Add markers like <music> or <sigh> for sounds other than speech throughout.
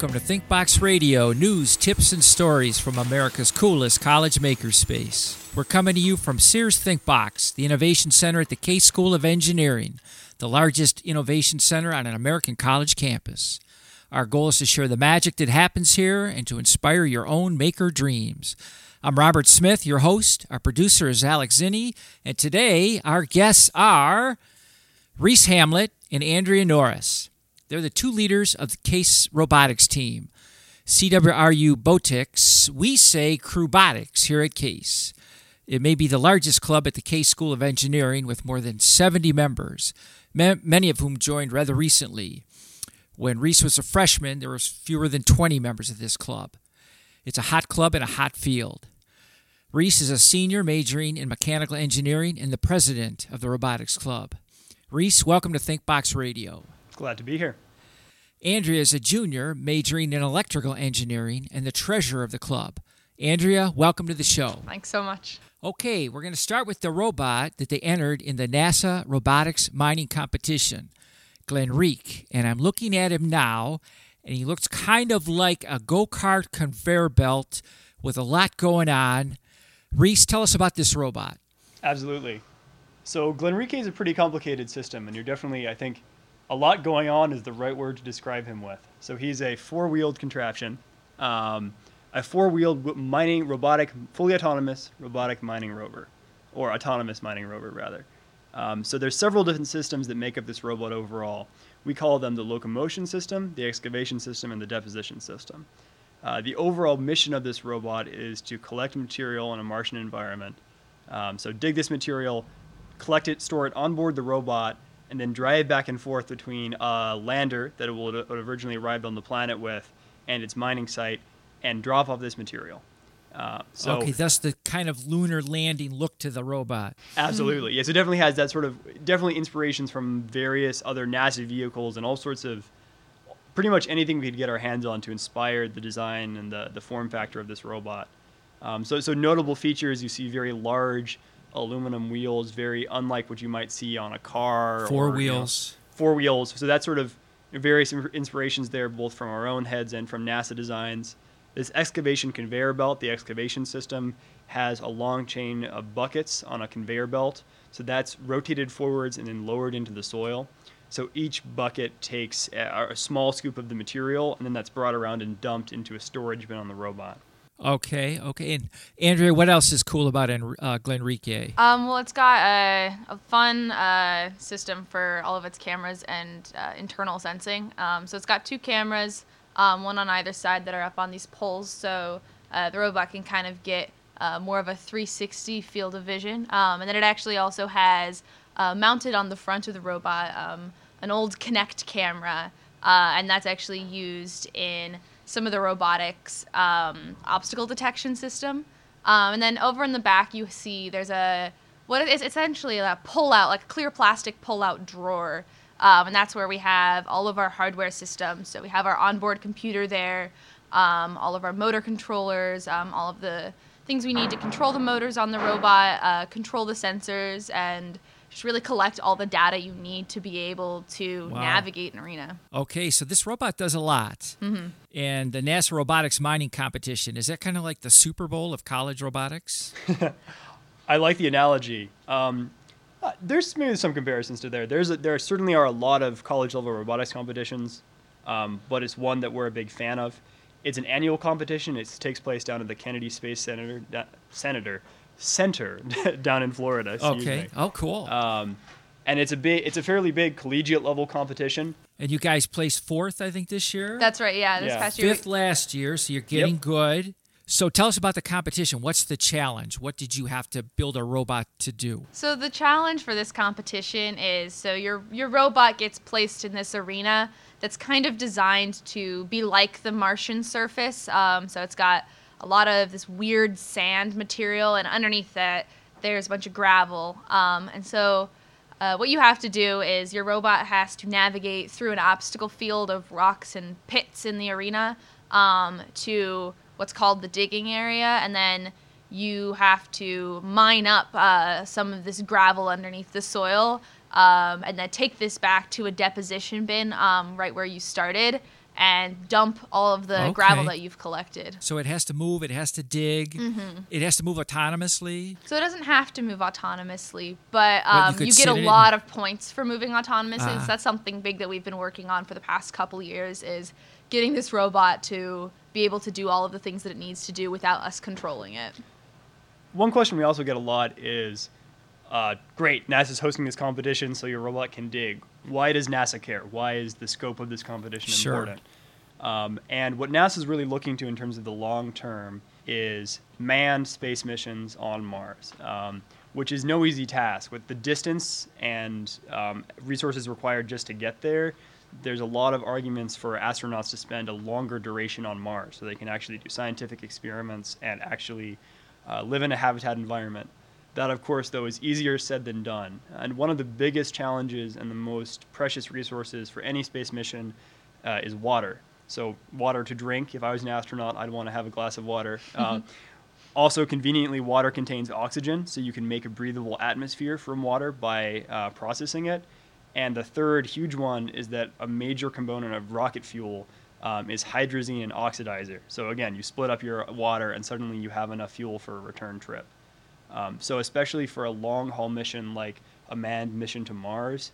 Welcome to ThinkBox Radio, news, tips, and stories from America's coolest college makerspace. We're coming to you from Sears ThinkBox, the innovation center at the Case School of Engineering, the largest innovation center on an American college campus. Our goal is to share the magic that happens here and to inspire your own maker dreams. I'm Robert Smith, your host. Our producer is Alex Zinni, and today our guests are Rhys Hamlet and Andrea Norris. They're the two leaders of the Case Robotics team. CWRUbotix, we say Crewbotics here at Case. It may be the largest club at the Case School of Engineering with more than 70 members, many of whom joined rather recently. When Rhys was a freshman, there was fewer than 20 members of this club. It's a hot club in a hot field. Rhys is a senior majoring in mechanical engineering and the president of the robotics club. Rhys, welcome to ThinkBox Radio. Glad to be here. Andrea is a junior majoring in electrical engineering and the treasurer of the club. Andrea, welcome to the show. Thanks so much. Okay, we're going to start with the robot that they entered in the NASA robotics mining competition, Glenrique. And I'm looking at him now, and he looks kind of like a go kart conveyor belt with a lot going on. Rhys, tell us about this robot. Absolutely. So, Glenrique is a pretty complicated system, and you're definitely, I think, a lot going on is the right word to describe him with. So he's a four-wheeled contraption, um, a four-wheeled mining robotic, fully autonomous robotic mining rover, or autonomous mining rover rather. Um, so there's several different systems that make up this robot overall. We call them the locomotion system, the excavation system, and the deposition system. Uh, the overall mission of this robot is to collect material in a Martian environment. Um, so dig this material, collect it, store it on board the robot, and then drive back and forth between a lander that it will originally arrived on the planet with and its mining site and drop off this material. Uh, so okay, that's the kind of lunar landing look to the robot. Absolutely, yes. It definitely has that sort of definitely inspirations from various other NASA vehicles and all sorts of pretty much anything we could get our hands on to inspire the design and the the form factor of this robot. Um, so so notable features you see very large aluminum wheels, very unlike what you might see on a car. Four or, wheels. You know, four wheels. So that's sort of various inspirations there, both from our own heads and from NASA designs. This excavation conveyor belt, the excavation system, has a long chain of buckets on a conveyor belt. So that's rotated forwards and then lowered into the soil. So each bucket takes a, a small scoop of the material, and then that's brought around and dumped into a storage bin on the robot. Okay, okay. And Andrea, what else is cool about uh, Glenrique? Um, well, it's got a, a fun uh, system for all of its cameras and uh, internal sensing. Um, so it's got two cameras, um, one on either side that are up on these poles, so uh, the robot can kind of get uh, more of a 360 field of vision. Um, and then it actually also has uh, mounted on the front of the robot um, an old Kinect camera, and that's actually used in some of the robotics um, obstacle detection system. Um, and then over in the back, you see there's a what is essentially a pull out, like a clear plastic pull out drawer. Um, and that's where we have all of our hardware systems. So we have our onboard computer there, um, all of our motor controllers, um, all of the things we need to control the motors on the robot, uh, control the sensors, and just really collect all the data you need to be able to wow. navigate an arena. Okay, so this robot does a lot. Mm-hmm. And the NASA Robotics Mining Competition, is that kind of like the Super Bowl of college robotics? <laughs> I like the analogy. Um, uh, there's maybe some comparisons to there. There's a, there certainly are a lot of college level robotics competitions, um, but it's one that we're a big fan of. It's an annual competition. It takes place down at the Kennedy Space Center, uh, Senator Center <laughs> down in Florida. Okay. Me. Oh, cool. Um, and it's a big, it's a fairly big collegiate level competition. And you guys placed fourth, I think, this year. That's right. Yeah, this yeah. past year. Fifth last year, so you're getting yep. good. So tell us about the competition. What's the challenge? What did you have to build a robot to do? So the challenge for this competition is so your your robot gets placed in this arena that's kind of designed to be like the Martian surface. Um, so it's got a lot of this weird sand material, and underneath that, there's a bunch of gravel. Um, and so, uh, what you have to do is your robot has to navigate through an obstacle field of rocks and pits in the arena um, to what's called the digging area, and then you have to mine up uh, some of this gravel underneath the soil, um, and then take this back to a deposition bin um, right where you started and dump all of the gravel that you've collected. So it has to move. It has to dig. Mm-hmm. It has to move autonomously. So it doesn't have to move autonomously, but But you um, you, get a sit in- lot of points for moving autonomously. Ah. So that's something big that we've been working on for the past couple years is getting this robot to be able to do all of the things that it needs to do without us controlling it. One question we also get a lot is, uh, great, NASA's hosting this competition, so your robot can dig. Why does NASA care? Why is the scope of this competition Sure. important? Um, and what NASA's really looking to in terms of the long term is manned space missions on Mars, um, which is no easy task. With the distance and um, resources required just to get there, there's a lot of arguments for astronauts to spend a longer duration on Mars so they can actually do scientific experiments and actually uh, live in a habitat environment. That, of course, though, is easier said than done. And one of the biggest challenges and the most precious resources for any space mission uh, is water. So, water to drink. If I was an astronaut, I'd want to have a glass of water. <laughs> Uh, also, conveniently, water contains oxygen, so you can make a breathable atmosphere from water by uh, processing it. And the third huge one is that a major component of rocket fuel um, is hydrazine and oxidizer. So again, you split up your water, and suddenly you have enough fuel for a return trip. Um, so especially for a long haul mission like a manned mission to Mars,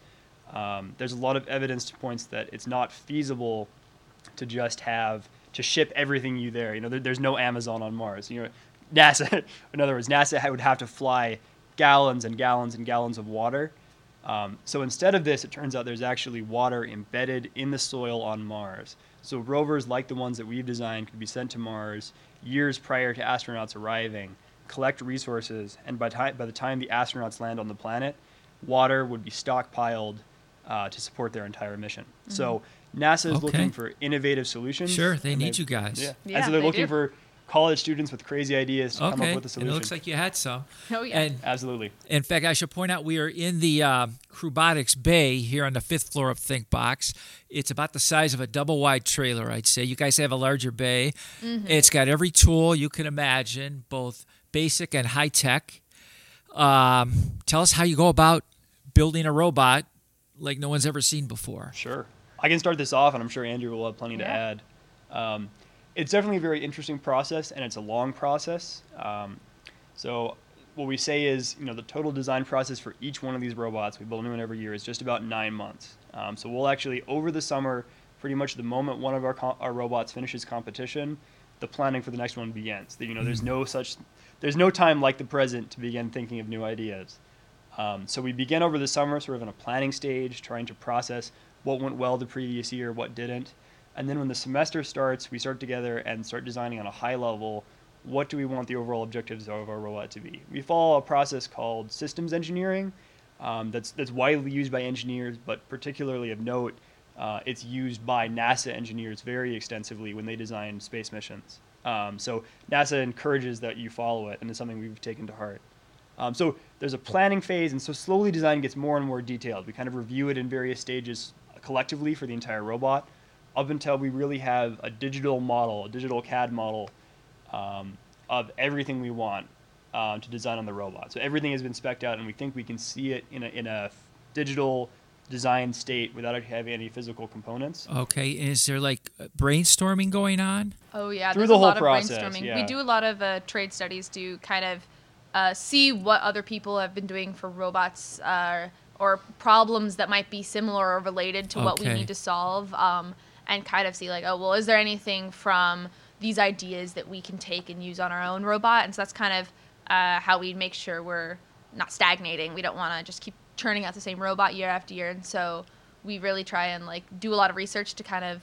um, there's a lot of evidence to points that it's not feasible to just have to ship everything you there. You know, there, there's no Amazon on Mars. You know, NASA. <laughs> In other words, NASA would have to fly gallons and gallons and gallons of water. Um, so instead of this, it turns out there's actually water embedded in the soil on Mars. So rovers like the ones that we've designed could be sent to Mars years prior to astronauts arriving, collect resources, and by, ti- by the time the astronauts land on the planet, water would be stockpiled uh, to support their entire mission. So NASA is Okay. looking for innovative solutions. Sure, they and need you guys. Yeah. Yeah, and so they're they looking do. for college students with crazy ideas to come up with a And solution. it looks like you had some. Oh, yeah. And Absolutely. in fact, I should point out we are in the uh, CWRUbotix Bay here on the fifth floor of ThinkBox. It's about the size of a double wide trailer, I'd say. You guys have a larger bay. It's got every tool you can imagine, both basic and high tech. Um, tell us how you go about building a robot like no one's ever seen before. Sure. I can start this off, and I'm sure Andrea will have plenty to add. Um, it's definitely a very interesting process, and it's a long process. Um, so, what we say is, you know, the total design process for each one of these robots, we build a new one every year, is just about nine months. Um, so, we'll actually, over the summer, pretty much the moment one of our, co- our robots finishes competition, the planning for the next one begins. You know, there's no such, there's no time like the present to begin thinking of new ideas. Um, so we begin over the summer, sort of in a planning stage, trying to process what went well the previous year, what didn't. And then when the semester starts, we start together and start designing on a high level what do we want the overall objectives of our robot to be. We follow a process called systems engineering um, that's, that's widely used by engineers, but particularly of note, uh, it's used by NASA engineers very extensively when they design space missions. Um, so NASA encourages that you follow it, and it's something we've taken to heart. Um, so there's a planning phase, and so slowly design gets more and more detailed. We kind of review it in various stages collectively for the entire robot, up until we really have a digital model, a digital CAD model um, of everything we want um, to design on the robot. So everything has been specced out, and we think we can see it in a, in a digital design state without it having any physical components. Okay, is there like brainstorming going on? Oh yeah, Through there's the a whole lot process, of brainstorming. yeah. We do a lot of uh, trade studies to kind of uh, see what other people have been doing for robots uh, or problems that might be similar or related to what we need to solve, um, and kind of see like, oh well, is there anything from these ideas that we can take and use on our own robot? And so that's kind of uh, how we make sure we're not stagnating. We don't want to just keep churning out the same robot year after year, and so we really try and like do a lot of research to kind of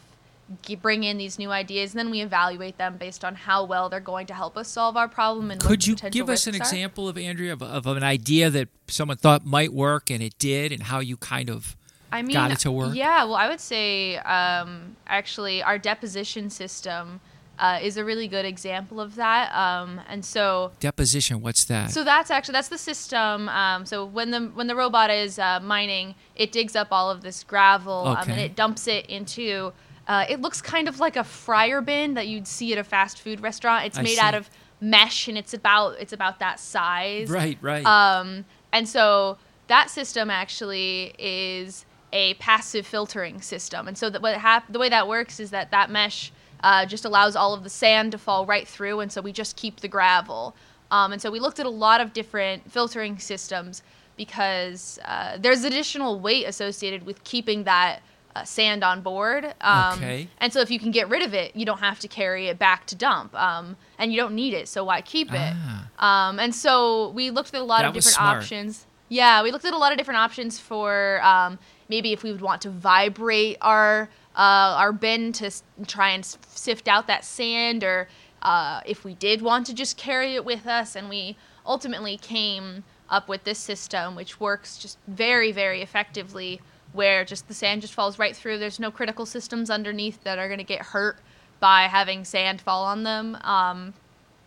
bring in these new ideas, and then we evaluate them based on how well they're going to help us solve our problem. And Could you give us an are. example of Andrea of, of an idea that someone thought might work and it did, and how you kind of I mean, got it to work? Yeah, well, I would say um, actually our deposition system uh, is a really good example of that. Um, and so deposition? What's that? So that's actually that's the system. Um, so when the when the robot is uh, mining, it digs up all of this gravel um, and it dumps it into. Uh, it looks kind of like a fryer bin that you'd see at a fast food restaurant. It's I made see. out of mesh and it's about it's about that size. right, right. Um, and so that system actually is a passive filtering system. And so that what hap- the way that works is that that mesh uh, just allows all of the sand to fall right through, and so we just keep the gravel. Um, and so we looked at a lot of different filtering systems because uh, there's additional weight associated with keeping that uh, sand on board. Um, Okay. And so if you can get rid of it, you don't have to carry it back to dump. Um, and you don't need it, so why keep it? Um, and so we looked at a lot That of different options. Yeah, we looked at a lot of different options for um, maybe if we would want to vibrate our uh, our bin to try and sift out that sand, or uh, if we did want to just carry it with us. And we ultimately came up with this system, which works just very, very effectively, where just the sand just falls right through. There's no critical systems underneath that are going to get hurt by having sand fall on them. Um,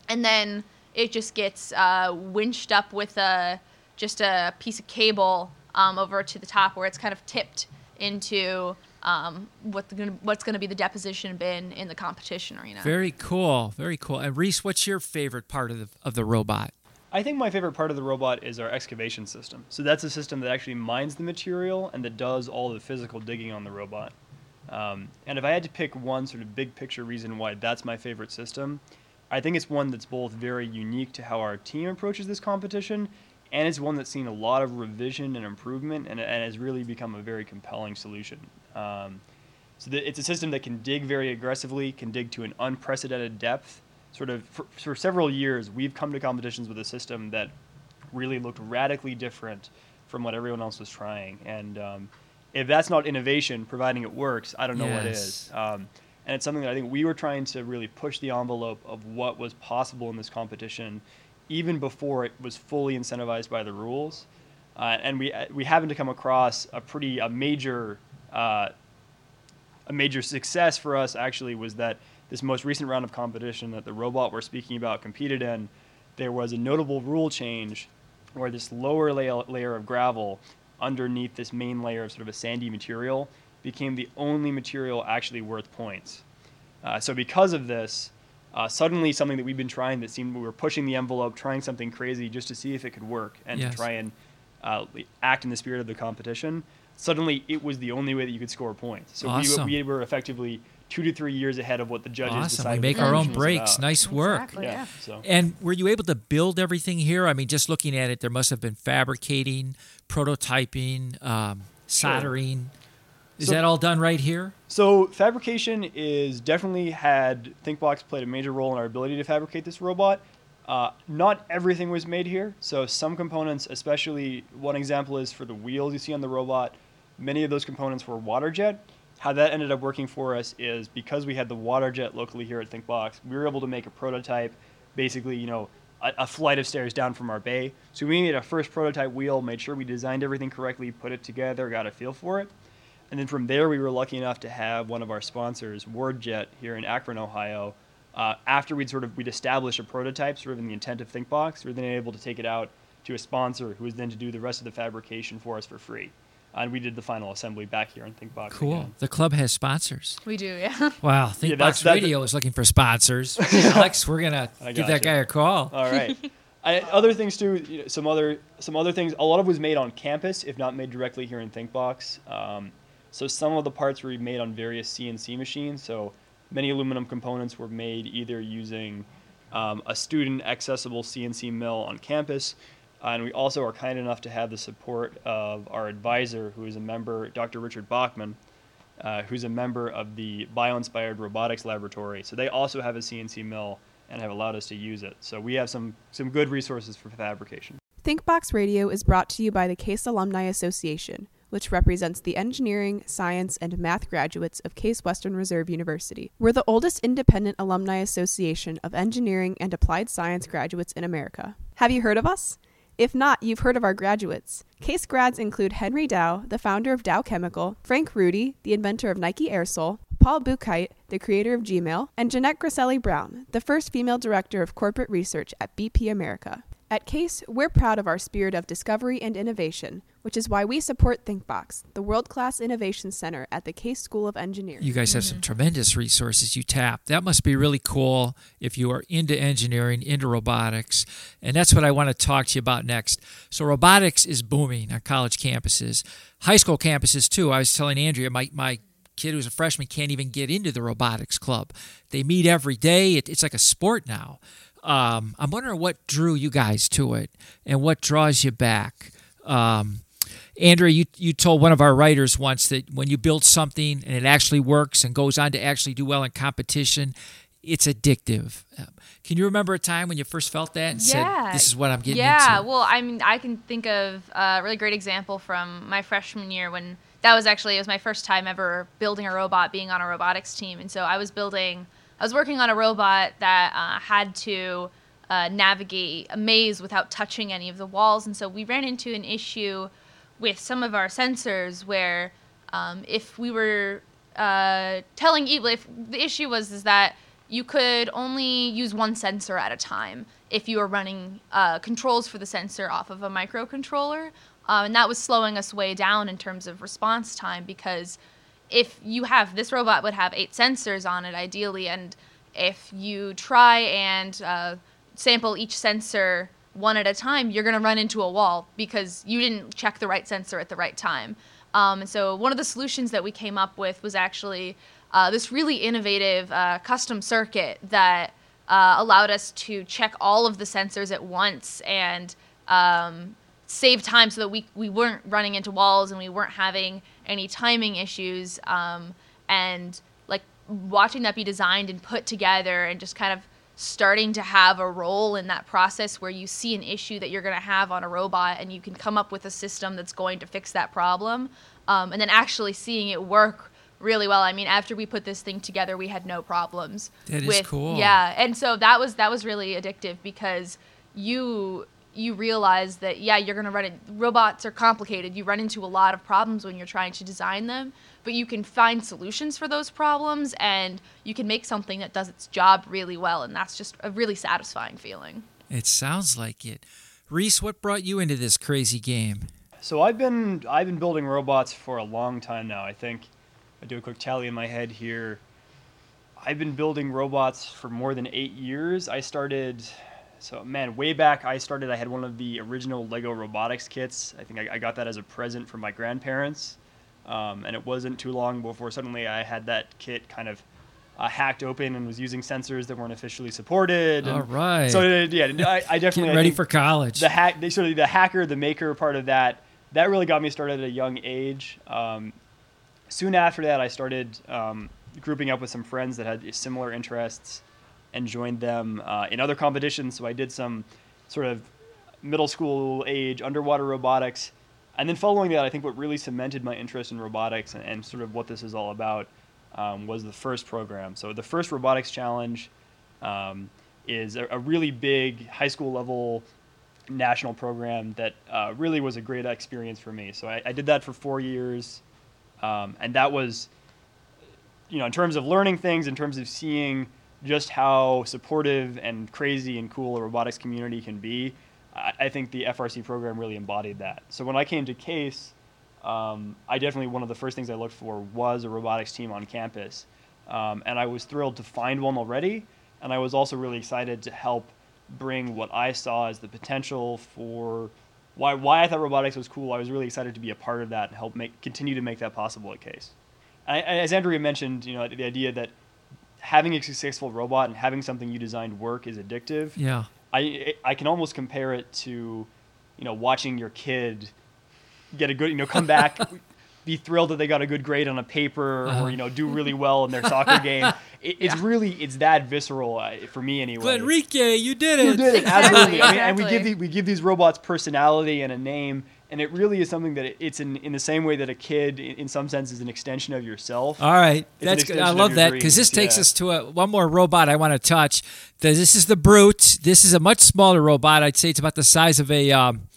and then it just gets uh, winched up with a just a piece of cable um, over to the top where it's kind of tipped into um, what the, what's going to be the deposition bin in the competition arena. Very cool. Very cool. And Rhys, what's your favorite part of the of the robot? I think my favorite part of the robot is our excavation system. So that's a system that actually mines the material and that does all the physical digging on the robot. Um, and if I had to pick one sort of big picture reason why that's my favorite system, I think it's one that's both very unique to how our team approaches this competition, and it's one that's seen a lot of revision and improvement, and, and has really become a very compelling solution. Um, so that it's a system that can dig very aggressively, can dig to an unprecedented depth. Sort of for, for several years, we've come to competitions with a system that really looked radically different from what everyone else was trying. And um, if that's not innovation, providing it works, I don't know what Yes. is. Um, and it's something that I think we were trying to really push the envelope of what was possible in this competition, even before it was fully incentivized by the rules. Uh, and we we happened to come across a pretty a major uh, a major success for us actually was that this most recent round of competition that the robot we're speaking about competed in, there was a notable rule change where this lower layer, layer of gravel underneath this main layer of sort of a sandy material became the only material actually worth points. Uh, so because of this, uh, suddenly something that we've been trying that seemed we were pushing the envelope, trying something crazy just to see if it could work and Yes. to try and uh, act in the spirit of the competition. Suddenly, it was the only way that you could score points. So Awesome. we, we were effectively two to three years ahead of what the judges Awesome. decided. We make our own breaks. about. Nice work. Exactly. Yeah. yeah. So And were you able to build everything here? I mean, just looking at it, there must have been fabricating, prototyping, um, soldering. Is So- that all done right here? So fabrication is definitely had ThinkBox played a major role in our ability to fabricate this robot. Uh, not everything was made here. So some components, especially one example is for the wheels you see on the robot. Many of those components were water jet. How that ended up working for us is because we had the water jet locally here at ThinkBox, we were able to make a prototype, basically, you know, a, a flight of stairs down from our bay. So we made a first prototype wheel, made sure we designed everything correctly, put it together, got a feel for it. And then from there, we were lucky enough to have one of our sponsors, WARDJet, here in Akron, Ohio. Uh, after we'd sort of we'd established a prototype, sort of in the intent of ThinkBox, we were then able to take it out to a sponsor who was then to do the rest of the fabrication for us for free. And we did the final assembly back here in ThinkBox. Cool. again. The club has sponsors. We do, yeah. <laughs> Wow. ThinkBox that's- that's- Radio is looking for sponsors. <laughs> Alex, we're gonna <laughs> I give that gotcha. guy a call. All right. I, other things too. You know, some other some other things. A lot of was made on campus, if not made directly here in ThinkBox. Um, so some of the parts were made on various CNC machines. So many aluminum components were made either using um, a student accessible CNC mill on campus, and we also are kind enough to have the support of our advisor, who is a member, Dr. Richard Bachmann, uh, who's a member of the Bio-Inspired Robotics Laboratory. So they also have a CNC mill and have allowed us to use it. So we have some some good resources for fabrication. ThinkBox Radio is brought to you by the Case Alumni Association, which represents the engineering, science, and math graduates of Case Western Reserve University. We're the oldest independent alumni association of engineering and applied science graduates in America. Have you heard of us? If not, you've heard of our graduates. Case grads include Henry Dow, the founder of Dow Chemical, Frank Rudy, the inventor of Nike Airsole, Paul Buchheit, the creator of Gmail, and Jeannette Grasselli Brown, the first female director of corporate research at BP America. At CASE, we're proud of our spirit of discovery and innovation, which is why we support ThinkBox, the world class innovation center at the Case School of Engineering. You guys have some tremendous resources you tap. That must be really cool if you are into engineering, into robotics. And that's what I want to talk to you about next. So, robotics is booming on college campuses, high school campuses too. I was telling Andrea, my, my kid who's a freshman can't even get into the robotics club. They meet every day, it, it's like a sport now. Um, I'm wondering what drew you guys to it and what draws you back. Um, Andrea, you, you told one of our writers once that when you build something and it actually works and goes on to actually do well in competition, it's addictive. Um, can you remember a time when you first felt that and Yeah. said, "This is what I'm getting yeah, into"? well, I mean, I can think of a really great example from my freshman year when that was actually it was my first time ever building a robot, being on a robotics team, and so I was building, I was working on a robot that uh, had to uh, navigate a maze without touching any of the walls, and so we ran into an issue with some of our sensors where um, if we were uh, telling evil if the issue was is that you could only use one sensor at a time if you were running uh, controls for the sensor off of a microcontroller um, and that was slowing us way down in terms of response time because if you have this robot would have eight sensors on it ideally and if you try and uh, sample each sensor one at a time you're going to run into a wall because you didn't check the right sensor at the right time. Um, and so one of the solutions that we came up with was actually uh, this really innovative uh, custom circuit that uh, allowed us to check all of the sensors at once and um, save time so that we, we weren't running into walls and we weren't having any timing issues. Um, and like watching that be designed and put together and just kind of starting to have a role in that process where you see an issue that you're going to have on a robot and you can come up with a system that's going to fix that problem. Um, and then actually seeing it work really well. I mean, after we put this thing together, we had no problems. That is with, cool. Yeah, and so that was that was really addictive because you you realize that yeah you're gonna run it robots are complicated you run into a lot of problems when you're trying to design them but you can find solutions for those problems and you can make something that does its job really well and that's just a really satisfying feeling It sounds like it. Rhys, what brought you into this crazy game? So I've been I've been building robots for a long time now. I think I do a quick tally in my head here. I've been building robots for more than eight years. I started, so man, way back I started. I had one of the original Lego robotics kits. I think I, I got that as a present from my grandparents, um, and it wasn't too long before suddenly I had that kit kind of uh, hacked open and was using sensors that weren't officially supported. All right. So yeah, I, I definitely I ready for college. the hack they sort of the hacker the maker part of that that really got me started at a young age um, soon after that i started um, grouping up with some friends that had similar interests and joined them uh, in other competitions. So i did some sort of middle school age underwater robotics. And then following that i think what really cemented my interest in robotics and, and sort of what this is all about um, was the first program. So the first robotics challenge um, is a, a really big high school level national program that uh, really was a great experience for me. So I, I did that for four years, um, and that was, you know, in terms of learning things, in terms of seeing just how supportive and crazy and cool a robotics community can be. I, I think the FRC program really embodied that. So when I came to Case, um, I definitely one of the first things I looked for was a robotics team on campus, um, and I was thrilled to find one already. And I was also really excited to help bring what I saw as the potential for why why I thought robotics was cool. I was really excited to be a part of that and help make continue to make that possible at Case. I, as Andrea mentioned, you know, the idea that having a successful robot and having something you designed work is addictive. yeah. I I can almost compare it to, you know, watching your kid get a good, you know, come back, <laughs> be thrilled that they got a good grade on a paper, Uh-huh. or you know, do really well in their soccer game. <laughs> It, it's Yeah. really it's that visceral uh, for me anyway. Glenrique, you did it. You did it, Exactly, absolutely. I mean, and we give the, we give these robots personality and a name, and it really is something that it, it's in in the same way that a kid, in, in some sense, is an extension of yourself. All right, an that's good. I love that because this takes yeah. us to a, one more robot I want to touch. The- This is the Brute. This is a much smaller robot. I'd say it's about the size of a um,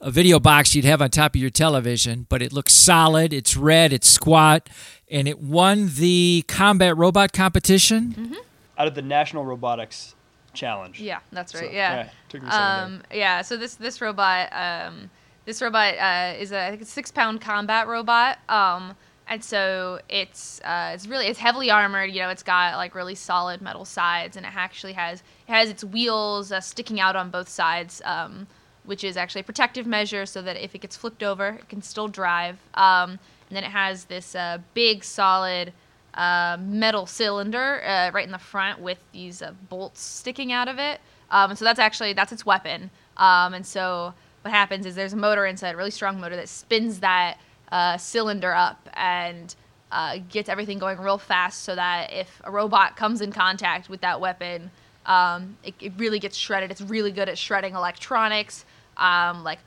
a video box you'd have on top of your television, but it looks solid. It's red. It's squat, and it won the combat robot competition. Out of the National Robotics challenge. Yeah, that's right. So, yeah. yeah, took me um, yeah. So this this robot, um, this robot uh, is a, I think a six pound combat robot. Um, and so it's uh, it's really it's heavily armored. You know, it's got like really solid metal sides, and it actually has it has its wheels uh, sticking out on both sides, um, which is actually a protective measure so that if it gets flipped over, it can still drive. Um, and then it has this uh, big solid uh, metal cylinder uh, right in the front with these uh, bolts sticking out of it. Um, and so that's actually that's its weapon. Um, and so what happens is there's a motor inside, a really strong motor that spins that uh, cylinder up and uh, gets everything going real fast, so that if a robot comes in contact with that weapon, um, it, it really gets shredded. It's really good at shredding electronics, um, like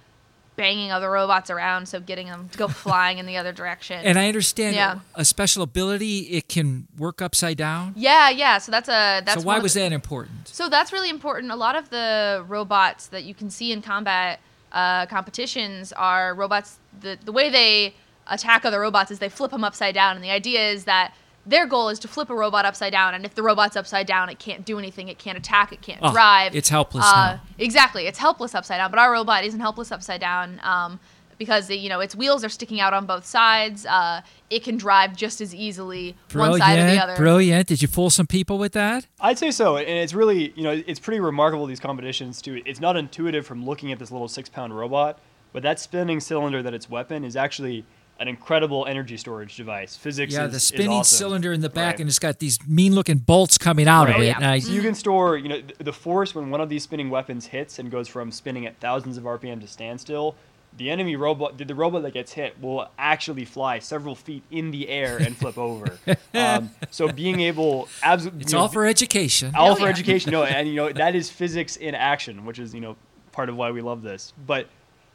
banging other robots around, so getting them to go <laughs> flying in the other direction. And I understand Yeah. a special ability, it can work upside down. yeah, yeah. So that's a that's so why was the- that important? So that's really important. A lot of the robots that you can see in combat uh, competitions are robots. The the way they attack other robots is they flip them upside down, and the idea is that their goal is to flip a robot upside down, and if the robot's upside down, it can't do anything. It can't attack. It can't Oh, drive. it's helpless Uh. Exactly, it's helpless upside down. But our robot isn't helpless upside down. Um, because you know its wheels are sticking out on both sides, uh, it can drive just as easily one side or the Brilliant, other. brilliant. Did you fool some people with that? I'd say so, and it's really, you know, it's pretty remarkable these competitions too. It's not intuitive from looking at this little six-pound robot, but that spinning cylinder that its weapon is actually an incredible energy storage device. Physics, Yeah, is, the is spinning awesome. cylinder in the back, Right. and it's got these mean-looking bolts coming out of it. Yeah. And I, So you can store, you know, the force when one of these spinning weapons hits and goes from spinning at thousands of RPM to standstill. The enemy robot, the the robot that gets hit, will actually fly several feet in the air and flip <laughs> over. Um, so being able, absolutely, it's all for education. all Oh, for yeah. education. No, and you know <laughs> that is physics in action, which is you know part of why we love this. But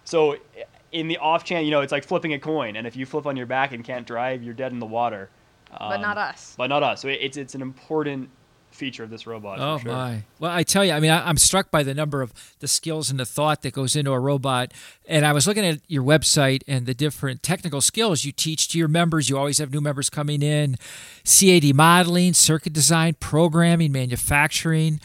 so in the off chance, you know, it's like flipping a coin, and if you flip on your back and can't drive, you're dead in the water. but not Um, us. But not us. So it- it's it's an important feature of this robot. for Oh sure. my! Well, I tell you, I mean, I, I'm struck by the number of the skills and the thought that goes into a robot. And I was looking at your website and the different technical skills you teach to your members. You always have new members coming in: CAD modeling, circuit design, programming, manufacturing.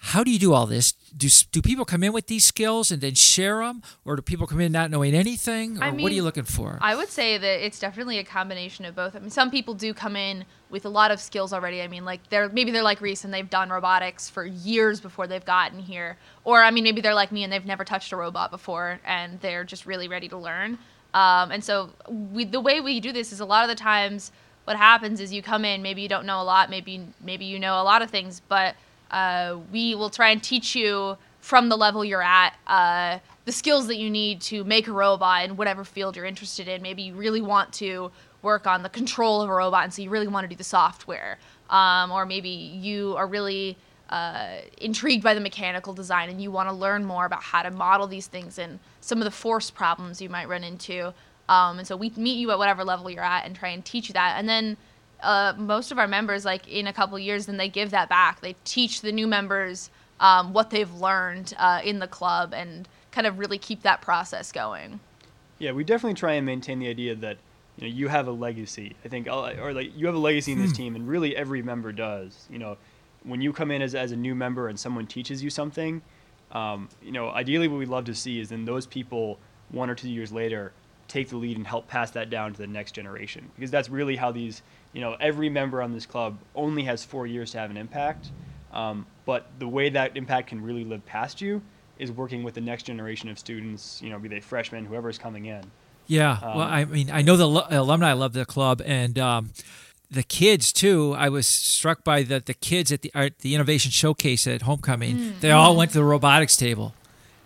How do you do all this? Do do people come in with these skills and then share them, or do people come in not knowing anything, or I what are you looking for? I would say that it's definitely a combination of both. I mean, some people do come in with a lot of skills already. I mean, like they're maybe they're like Rhys and they've done robotics for years before they've gotten here, or I mean, maybe they're like me and they've never touched a robot before and they're just really ready to learn. Um, and so we, the way we do this is a lot of the times what happens is you come in, maybe you don't know a lot, maybe maybe you know a lot of things, but uh, we will try and teach you from the level you're at uh, the skills that you need to make a robot in whatever field you're interested in. Maybe you really want to work on the control of a robot, and so you really want to do the software, um, or maybe you are really uh, intrigued by the mechanical design and you want to learn more about how to model these things and some of the force problems you might run into. Um, and so we meet you at whatever level you're at and try and teach you that. And then uh, most of our members, like in a couple years, then they give that back. They teach the new members um, what they've learned uh, in the club and kind of really keep that process going. Yeah, we definitely try and maintain the idea that you know you have a legacy. I think, uh, or like you have a legacy in this team, and really every member does. You know, when you come in as as a new member and someone teaches you something, um, you know, ideally what we'd love to see is then those people one or two years later take the lead and help pass that down to the next generation because that's really how these you know every member on this club only has four years to have an impact um, but the way that impact can really live past you is working with the next generation of students you know be they freshmen whoever's coming in Yeah, well, I mean, I know the lu- alumni love the club, and um, the kids too. I was struck by that the kids at the at the innovation showcase at homecoming. They all went to the robotics table.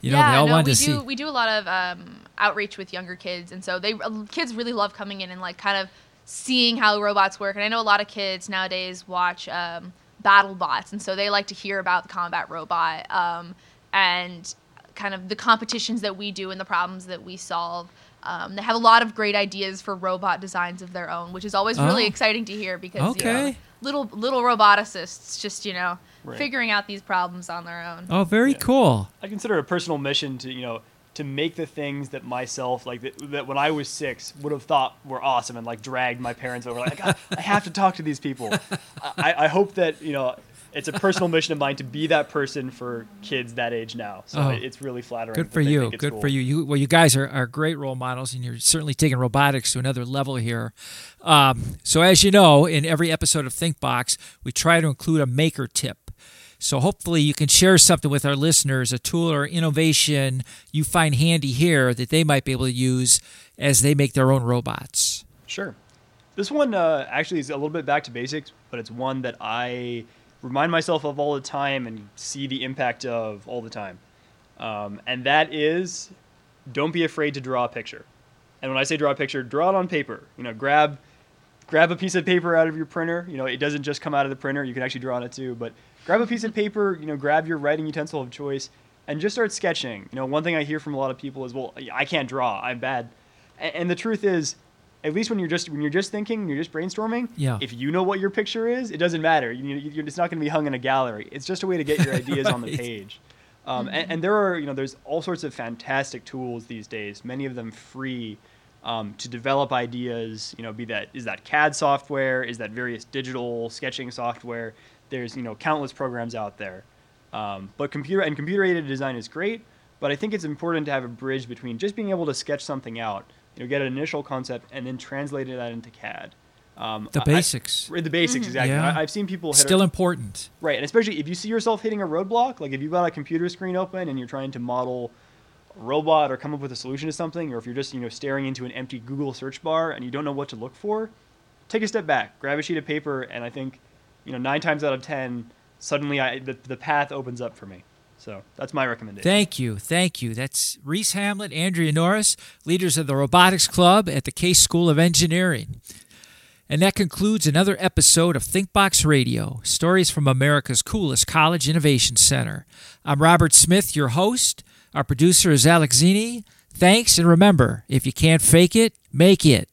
You know, yeah, they all no, wanted we to do. see. We do a lot of um, outreach with younger kids, and so they uh, kids really love coming in and like kind of seeing how robots work. And I know a lot of kids nowadays watch um, battle bots, and so they like to hear about the combat robot um, and kind of the competitions that we do and the problems that we solve. Um, they have a lot of great ideas for robot designs of their own, which is always really Oh. exciting to hear because you know, little little roboticists just you know Right. figuring out these problems on their own. Oh, very Yeah. cool. I consider it a personal mission to you know to make the things that myself like that, that when I was six would have thought were awesome and like dragged my parents over like I, I have to talk to these people. I, I hope that you know it's a personal mission of mine to be that person for kids that age now. So Oh. it's really flattering. Good for you. Good cool. for you. You well, you guys are, are great role models, and you're certainly taking robotics to another level here. Um, so, as you know, in every episode of ThinkBox, we try to include a maker tip. So, hopefully, you can share something with our listeners, a tool or innovation you find handy here that they might be able to use as they make their own robots. Sure. This one uh, actually is a little bit back to basics, but it's one that I remind myself of all the time and see the impact of all the time. Um, and that is don't be afraid to draw a picture. And when I say draw a picture, draw it on paper. You know, grab grab a piece of paper out of your printer. You know, it doesn't just come out of the printer. You can actually draw on it too. But grab a piece of paper. You know, grab your writing utensil of choice and just start sketching. You know, one thing I hear from a lot of people is, "Well, I can't draw. I'm bad." And the truth is, at least when you're just when you're just thinking, you're just brainstorming. Yeah. If you know what your picture is, it doesn't matter. You, you, it's not going to be hung in a gallery. It's just a way to get your <laughs> ideas on the page. Um, and, and there are, you know, there's all sorts of fantastic tools these days. Many of them free um, to develop ideas. You know, be that is that CAD software, is that various digital sketching software. There's you know countless programs out there. Um, but computer and computer aided design is great. But I think it's important to have a bridge between just being able to sketch something out, you know, get an initial concept, and then translate that into CAD. Um, The basics. I- the basics, exactly. Yeah. I, I've seen people hit a- Still important. Right, and especially if you see yourself hitting a roadblock, like if you've got a computer screen open and you're trying to model a robot or come up with a solution to something, or if you're just you know staring into an empty Google search bar and you don't know what to look for, take a step back, grab a sheet of paper, and I think you know nine times out of ten, suddenly I the, the path opens up for me. So that's my recommendation. Thank you. Thank you. That's Rhys Hamlet, Andrea Norris, leaders of the Robotics Club at the Case School of Engineering. And that concludes another episode of ThinkBox Radio Stories from America's Coolest College Innovation Center. I'm Robert Smith, your host. Our producer is Alex Zinni. Thanks, and remember if you can't fake it, make it.